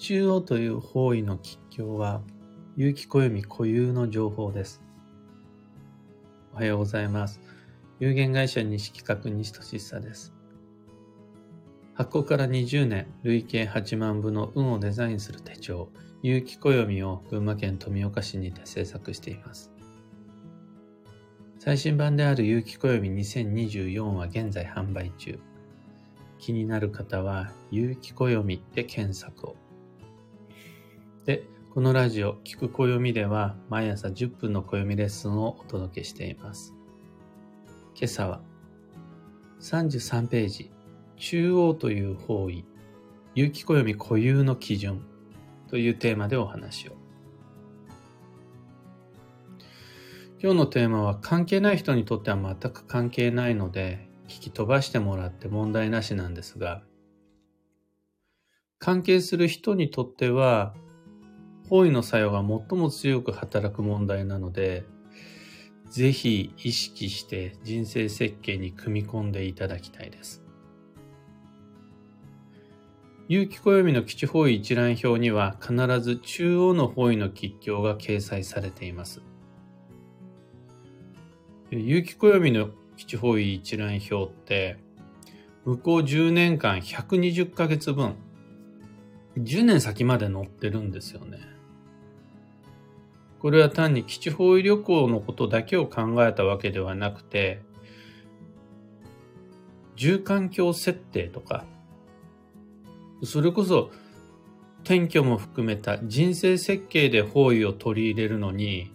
中央という方位の吉凶は、有機暦固有の情報です。おはようございます。有限会社西企画西俊久です。発行から20年、累計8万部の運をデザインする手帳、有機暦を群馬県富岡市にて制作しています。最新版である有機暦2024は現在販売中。気になる方は、有機暦で検索を。で、このラジオ、聞く暦では、毎朝10分の暦レッスンをお届けしています。今朝は、33ページ、中央という方位、有機暦固有の基準というテーマでお話を。今日のテーマは関係ない人にとっては全く関係ないので聞き飛ばしてもらって問題なしなんですが関係する人にとっては方位の作用が最も強く働く問題なのでぜひ意識して人生設計に組み込んでいただきたいです。有機暦の基地方位一覧表には必ず中央の方位の吉凶が掲載されています。有機暦の基地方位一覧表って、向こう10年間120ヶ月分、10年先まで載ってるんですよね。これは単に基地方位旅行のことだけを考えたわけではなくて、住環境設定とか、それこそ転居も含めた人生設計で方位を取り入れるのに、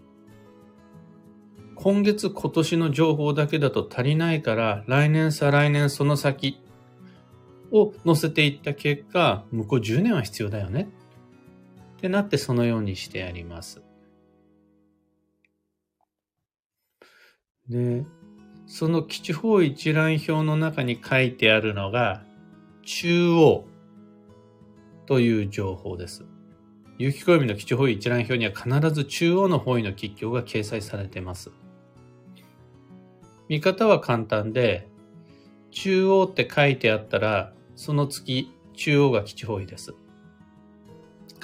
今月今年の情報だけだと足りないから来年再来年その先を載せていった結果、向こう10年は必要だよねってなってそのようにしてやります。で、その基地方一覧表の中に書いてあるのが中央という情報です。有機暦の基地方位一覧表には必ず中央の方位の吉凶が掲載されています。見方は簡単で、中央って書いてあったら、その月、中央が基地方位です。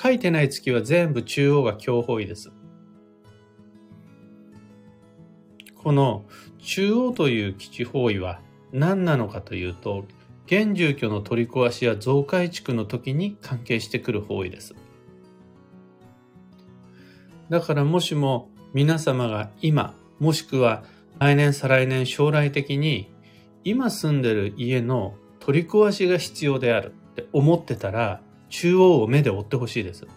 書いてない月は全部中央が強方位です。この中央という基地方位は何なのかというと、現住居の取り壊しや増改築の時に関係してくる方位です。だからもしも皆様が今、もしくは来年再来年将来的に今住んでる家の取り壊しが必要であるって思ってたら中央を目で追ってほしいです。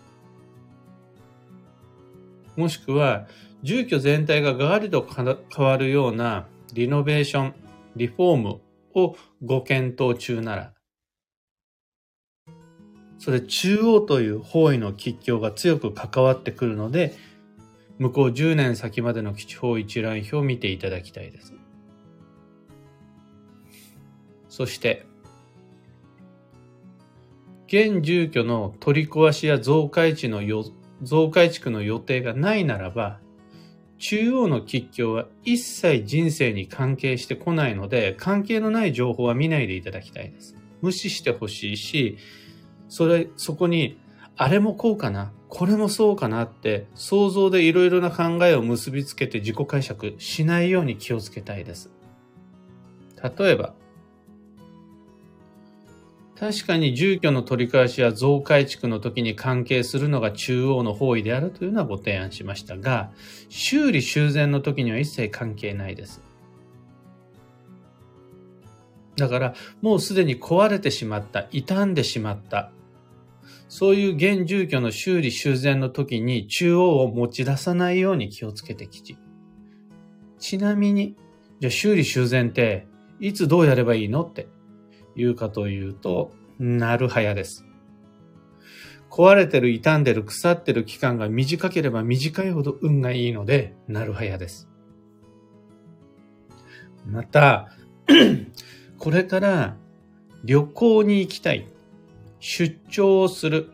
もしくは住居全体がガラリと変わるようなリノベーション、リフォームをご検討中なら、それ中央という方位の吉凶が強く関わってくるので、向こう10年先までの基地方一覧表を見ていただきたいです。そして、現住居の取り壊しや増改地の増改築の予定がないならば、中央の吉凶は一切人生に関係してこないので、関係のない情報は見ないでいただきたいです。無視してほしいし、それ、そこにあれもこうかな、これもそうかなって想像でいろいろな考えを結びつけて自己解釈しないように気をつけたいです。例えば、確かに住居の取り返しや増改築の時に関係するのが中央の方位であるというのはご提案しましたが、修理修繕の時には一切関係ないです。だから、もうすでに壊れてしまった、傷んでしまったそういう現住居の修理修繕の時に中央を持ち出さないように気をつけてきち。ちなみに、じゃあ修理修繕っていつどうやればいいのって言うかというと、なるはやです。壊れてる、傷んでる、腐ってる期間が短ければ短いほど運がいいので、なるはやです。また、これから旅行に行きたい。出張をする、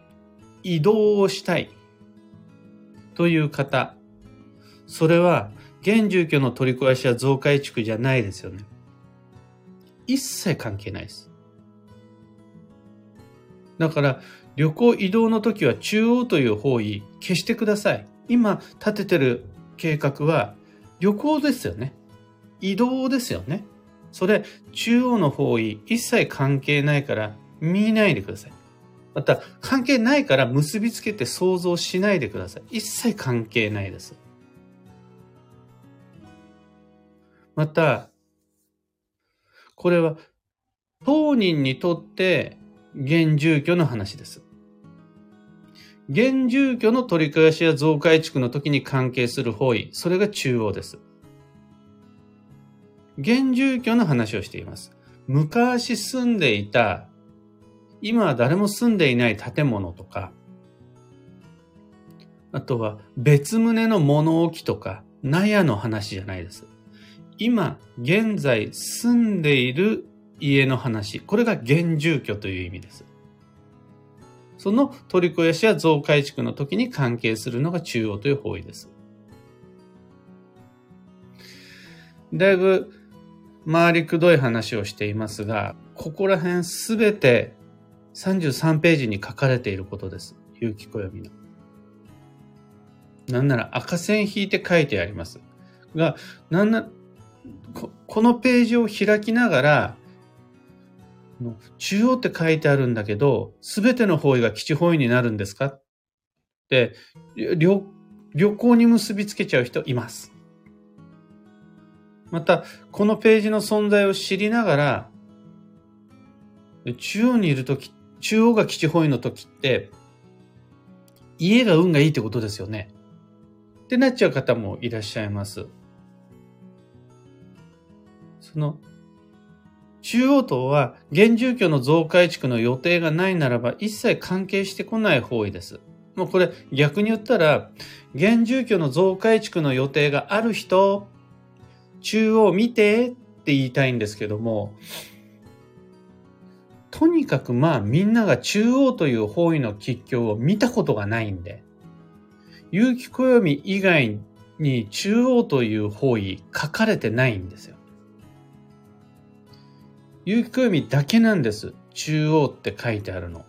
移動をしたいという方、それは現住居の取り壊しや増改築じゃないですよね。一切関係ないです。だから旅行移動の時は中央という方位消してください。今立ててる計画は旅行ですよね。移動ですよね。それ中央の方位一切関係ないから見ないでください。また関係ないから結びつけて想像しないでください。一切関係ないです。また、これは当人にとって現住居の話です。現住居の取り返しや増改築の時に関係する方位、それが中央です。現住居の話をしています。昔住んでいた、今は誰も住んでいない建物とか、あとは別棟の物置とか、納屋の話じゃないです。今、現在住んでいる家の話。これが現住居という意味です。その取り壊しや増改築の時に関係するのが中央という方位です。だいぶ回りくどい話をしていますが、ここら辺すべて33ページに書かれていることです。有機暦の。なんなら赤線引いて書いてあります。が、なんな、ここのページを開きながら、中央って書いてあるんだけど、すべての方位が基地方位になるんですか？って、旅行に結びつけちゃう人います。また、このページの存在を知りながら、中央にいるとき、中央が基地方位のときって、家が運がいいってことですよね。ってなっちゃう方もいらっしゃいます。その中央党は現住居の増改築の予定がないならば一切関係してこない方位です。もうこれ逆に言ったら、現住居の増改築の予定がある人、中央見てって言いたいんですけども、とにかくまあみんなが中央という方位の吉凶を見たことがないんで、有機暦以外に中央という方位書かれてないんですよ。有機暦だけなんです。中央って書いてあるの。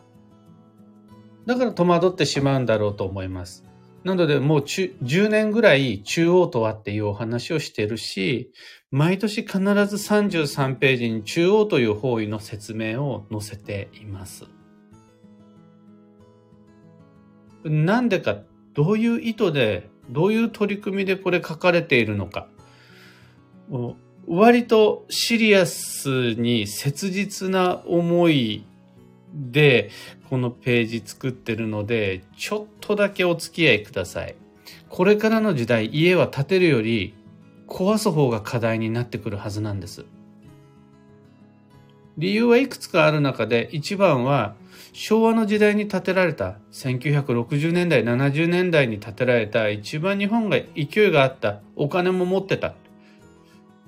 だから戸惑ってしまうんだろうと思います。なのでもう10年ぐらい中央とはっていうお話をしてるし、毎年必ず33ページに中央という方位の説明を載せています。なんでか、どういう意図で、どういう取り組みでこれ書かれているのか。割とシリアスに切実な思いでこのページ作ってるのでちょっとだけお付き合いください。これからの時代家は建てるより壊す方が課題になってくるはずなんです。理由はいくつかある中で一番は昭和の時代に建てられた1960年代70年代に建てられた一番日本が勢いがあったお金も持ってた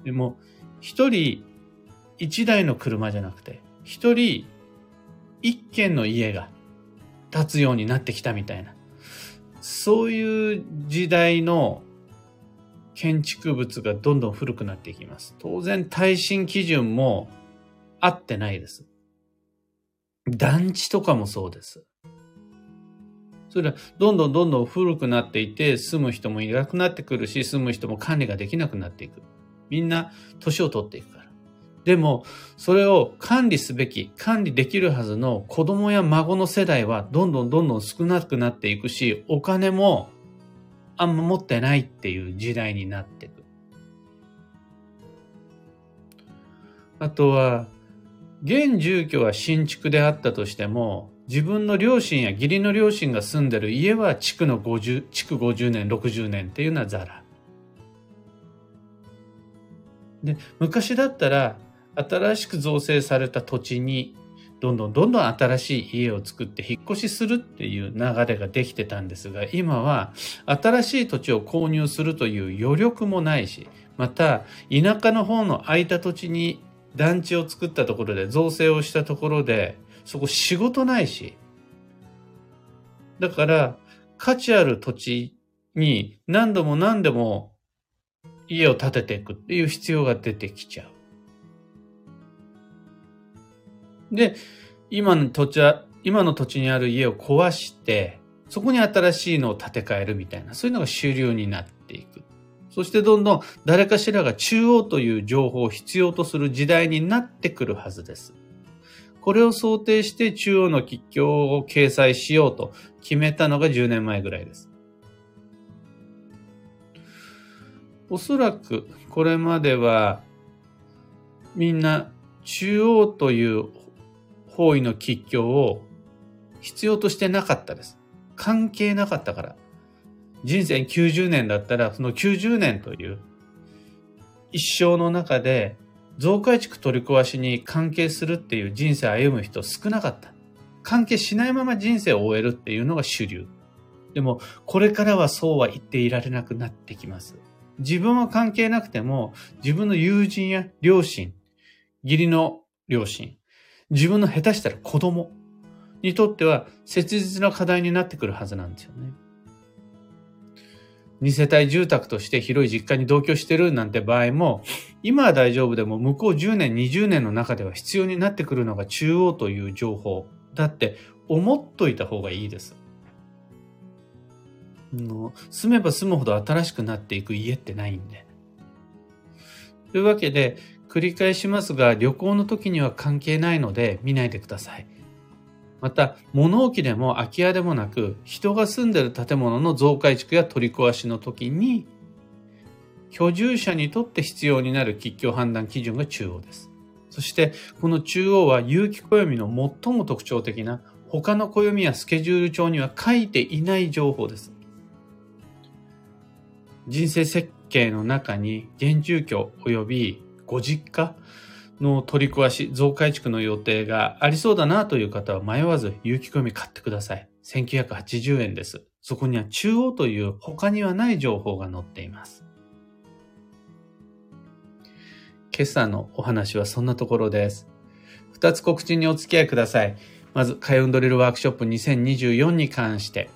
でも、一人一台の車じゃなくて、一人一軒の家が建つようになってきたみたいな。そういう時代の建築物がどんどん古くなっていきます。当然耐震基準も合ってないです。団地とかもそうです。それはどんどんどんどん古くなっていて住む人もいなくなってくるし住む人も管理ができなくなっていく。みんな年を取っていくから。でも、それを管理すべき、管理できるはずの子供や孫の世代はどんどんどんどん少なくなっていくし、お金もあんま持ってないっていう時代になっていく。あとは、現住居は新築であったとしても、自分の両親や義理の両親が住んでる家は築の50、築50年、60年っていうのはザラ。で昔だったら新しく造成された土地にどんどんどんどん新しい家を作って引っ越しするっていう流れができてたんですが今は新しい土地を購入するという余力もないしまた田舎の方の空いた土地に団地を作ったところで造成をしたところでそこ仕事ないしだから価値ある土地に何度も何度も家を建てていくっていう必要が出てきちゃう。で、今の土地は今の土地にある家を壊して、そこに新しいのを建て替えるみたいな、そういうのが主流になっていく。そしてどんどん誰かしらが中央という情報を必要とする時代になってくるはずです。これを想定して中央の吉凶を掲載しようと決めたのが10年前ぐらいです。おそらくこれまではみんな中央という方位の吉凶を必要としてなかったです。関係なかったから。人生90年だったら、その90年という一生の中で増改築取り壊しに関係するっていう人生を歩む人少なかった。関係しないまま人生を終えるっていうのが主流。でも、これからはそうは言っていられなくなってきます。自分は関係なくても、自分の友人や両親、義理の両親、自分の下手したら子供にとっては切実な課題になってくるはずなんですよね。二世帯住宅として広い実家に同居してるなんて場合も、今は大丈夫でも向こう10年、20年の中では必要になってくるのが中央という情報。だって思っといた方がいいです。の住めば住むほど新しくなっていく家ってないんで。というわけで、繰り返しますが、旅行の時には関係ないので見ないでください。また、物置でも空き家でもなく、人が住んでる建物の増改築や取り壊しの時に、居住者にとって必要になる吉凶判断基準が中央です。そして、この中央は有機暦の最も特徴的な他の暦やスケジュール帳には書いていない情報です。人生設計の中に現住居及びご実家の取り壊し、増改築の予定がありそうだなという方は迷わず有機込み買ってください。1980円です。そこには中央という他にはない情報が載っています。今朝のお話はそんなところです。二つ告知にお付き合いください。まず、カイウンドリルワークショップ2024に関して。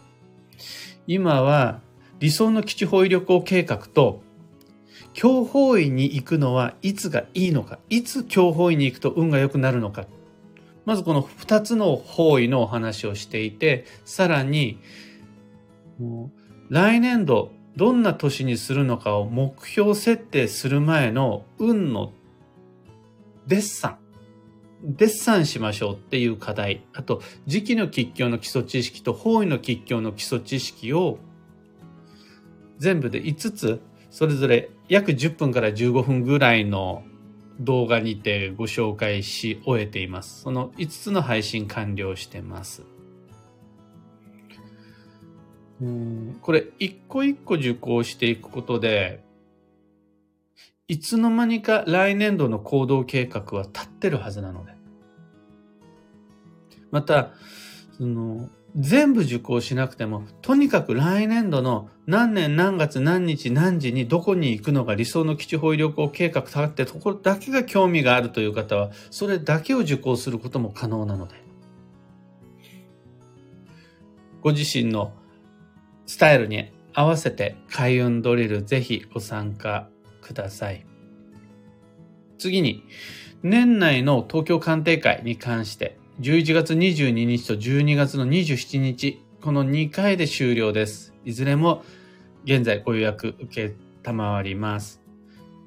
今は理想の基地包囲旅行計画と強法医に行くのはいつがいいのか、いつ強法医に行くと運が良くなるのか。まずこの二つの方位のお話をしていて、さらに、来年度どんな年にするのかを目標設定する前の運のデッサン。デッサンしましょうっていう課題。あと、時期の吉凶の基礎知識と方位の吉凶の基礎知識を全部で5つそれぞれ約10分から15分ぐらいの動画にてご紹介し終えています。その5つの配信完了してます。うんこれ一個一個受講していくことで、いつの間にか来年度の行動計画は立ってるはずなので。また、その、全部受講しなくても、とにかく来年度の何年何月何日何時にどこに行くのが理想の基地方位旅行計画立ってところだけが興味があるという方は、それだけを受講することも可能なので。ご自身のスタイルに合わせて開運ドリルぜひご参加ください。次に、年内の東京鑑定会に関して11月22日と12月の27日、この2回で終了です。いずれも現在ご予約受けたまわります。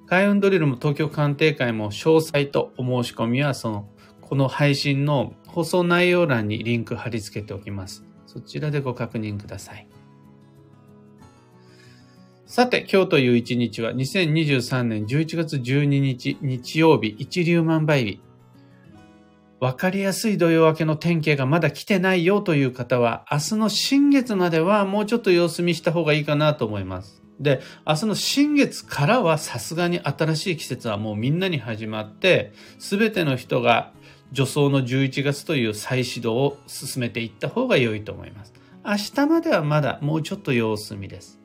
開運ドリルも東京鑑定会も詳細とお申し込みはその、この配信の放送内容欄にリンク貼り付けておきます。そちらでご確認ください。さて、今日という一日は2023年11月12日日曜日一粒万倍日。わかりやすい土曜明けの天気がまだ来てないよという方は、明日の新月まではもうちょっと様子見した方がいいかなと思います。で、明日の新月からはさすがに新しい季節はもうみんなに始まって、すべての人が助走の11月という再始動を進めていった方が良いと思います。明日まではまだもうちょっと様子見です。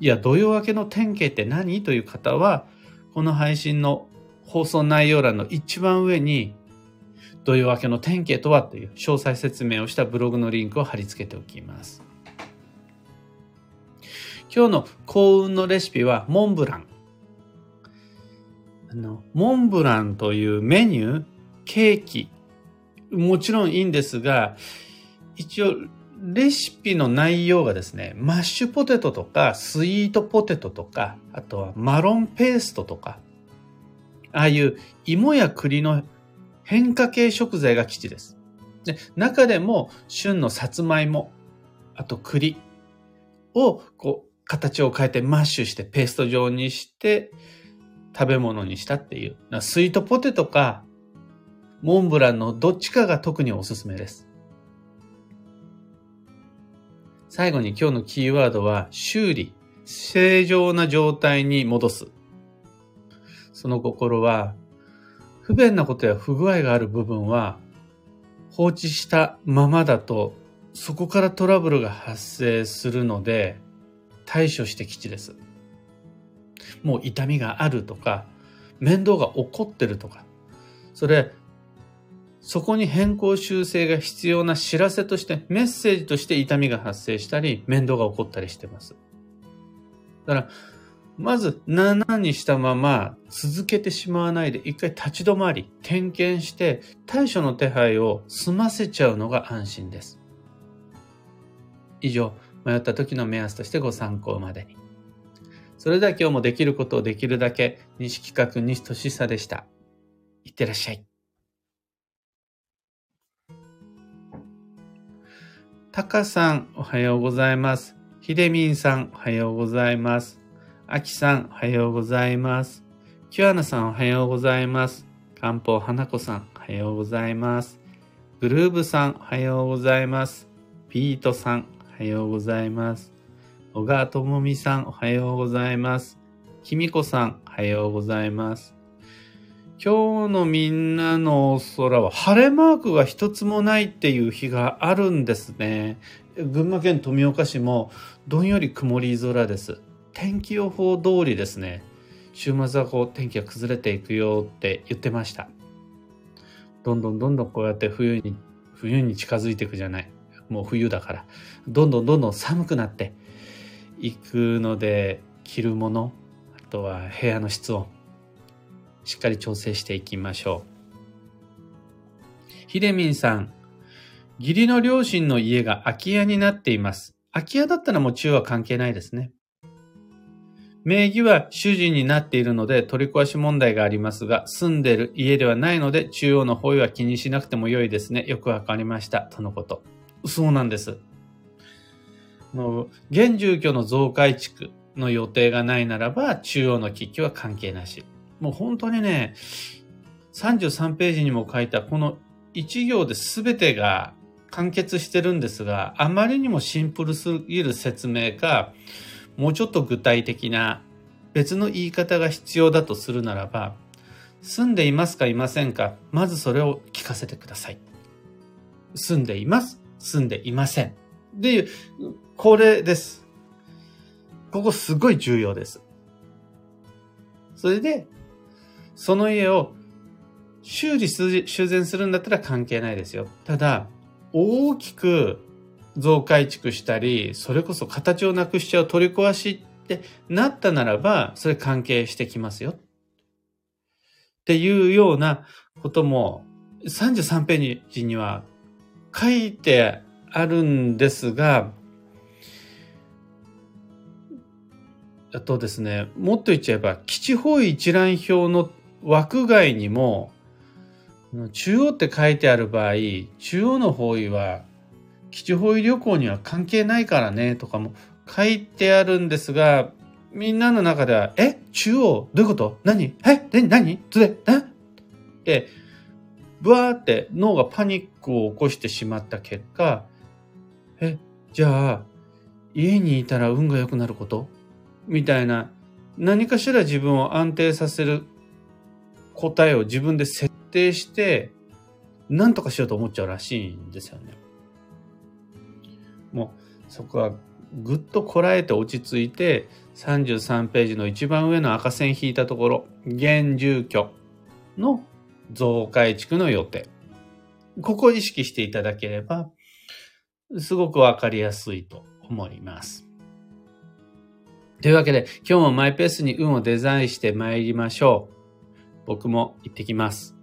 いや、土曜明けの天気って何？という方は、この配信の放送内容欄の一番上に土曜明けの天気とはという詳細説明をしたブログのリンクを貼り付けておきます。今日の幸運のレシピはモンブラン。あの、モンブランというメニュー、ケーキもちろんいいんですが、一応、レシピの内容がですね、マッシュポテトとか、スイートポテトとか、あとはマロンペーストとか、ああいう芋や栗の変化系食材が基地です。で中でも旬のさつまいも、あと栗をこう形を変えてマッシュしてペースト状にして食べ物にしたっていう。スイートポテトかモンブランのどっちかが特におすすめです。最後に今日のキーワードは修理。正常な状態に戻す。その心は不便なことや不具合がある部分は放置したままだとそこからトラブルが発生するので対処して基地です。もう痛みがあるとか面倒が起こってるとかそれそこに変更修正が必要な知らせとしてメッセージとして痛みが発生したり面倒が起こったりしてます。だからまず7にしたまま続けてしまわないで一回立ち止まり点検して対処の手配を済ませちゃうのが安心です。以上、迷った時の目安としてご参考までに。それでは今日もできることをできるだけ西企画西俊久でした。いってらっしゃい。タカさん、おはようございます。ひでみんさん、おはようございます。あきさん、おはようございます。キュアナさん、おはようございます。かんぽうはなこさん、おはようございます。グルーブさん、おはようございます。ピートさん、おはようございます。小川ともみさん、おはようございます。きみこさん、おはようございます。今日のみんなの空は晴れマークが一つもないっていう日があるんですね。群馬県富岡市もどんより曇り空です。天気予報通りですね、週末はこう天気が崩れていくよって言ってました。どんどんどんどんこうやって冬に、冬に近づいていくじゃない。もう冬だから。どんどんどんどん寒くなっていくので、着るもの、あとは部屋の室温、しっかり調整していきましょう。ひでみんさん、義理の両親の家が空き家になっています。空き家だったらもう中は関係ないですね。名義は主人になっているので取り壊し問題がありますが、住んでる家ではないので中央の方位は気にしなくても良いですね。よくわかりました。とのこと。そうなんです。の現住居の増改築の予定がないならば、中央の機は関係なし。もう本当にね、33ページにも書いたこの1行で全てが完結してるんですが、あまりにもシンプルすぎる説明か、もうちょっと具体的な別の言い方が必要だとするならば、住んでいますかいませんか？まずそれを聞かせてください。住んでいます？住んでいません。で、これです。ここすごい重要です。それで、その家を修理修繕するんだったら関係ないですよ。ただ、大きく増改築したり、それこそ形をなくしちゃう取り壊しってなったならば、それ関係してきますよ。っていうようなことも33ページには書いてあるんですが、あとですね、もっと言っちゃえば、基地方位一覧表の枠外にも、中央って書いてある場合、中央の方位は基地方位旅行には関係ないからねとかも書いてあるんですが、みんなの中では、え中央どういうこと何え何何つれえで、ブワーって脳がパニックを起こしてしまった結果、え、じゃあ、家にいたら運が良くなることみたいな、何かしら自分を安定させる答えを自分で設定して、何とかしようと思っちゃうらしいんですよね。もうそこはぐっとこらえて落ち着いて33ページの一番上の赤線引いたところ現住居の増改築の予定ここを意識していただければすごくわかりやすいと思います。というわけで今日もマイペースに運をデザインして参りましょう。僕も行ってきます。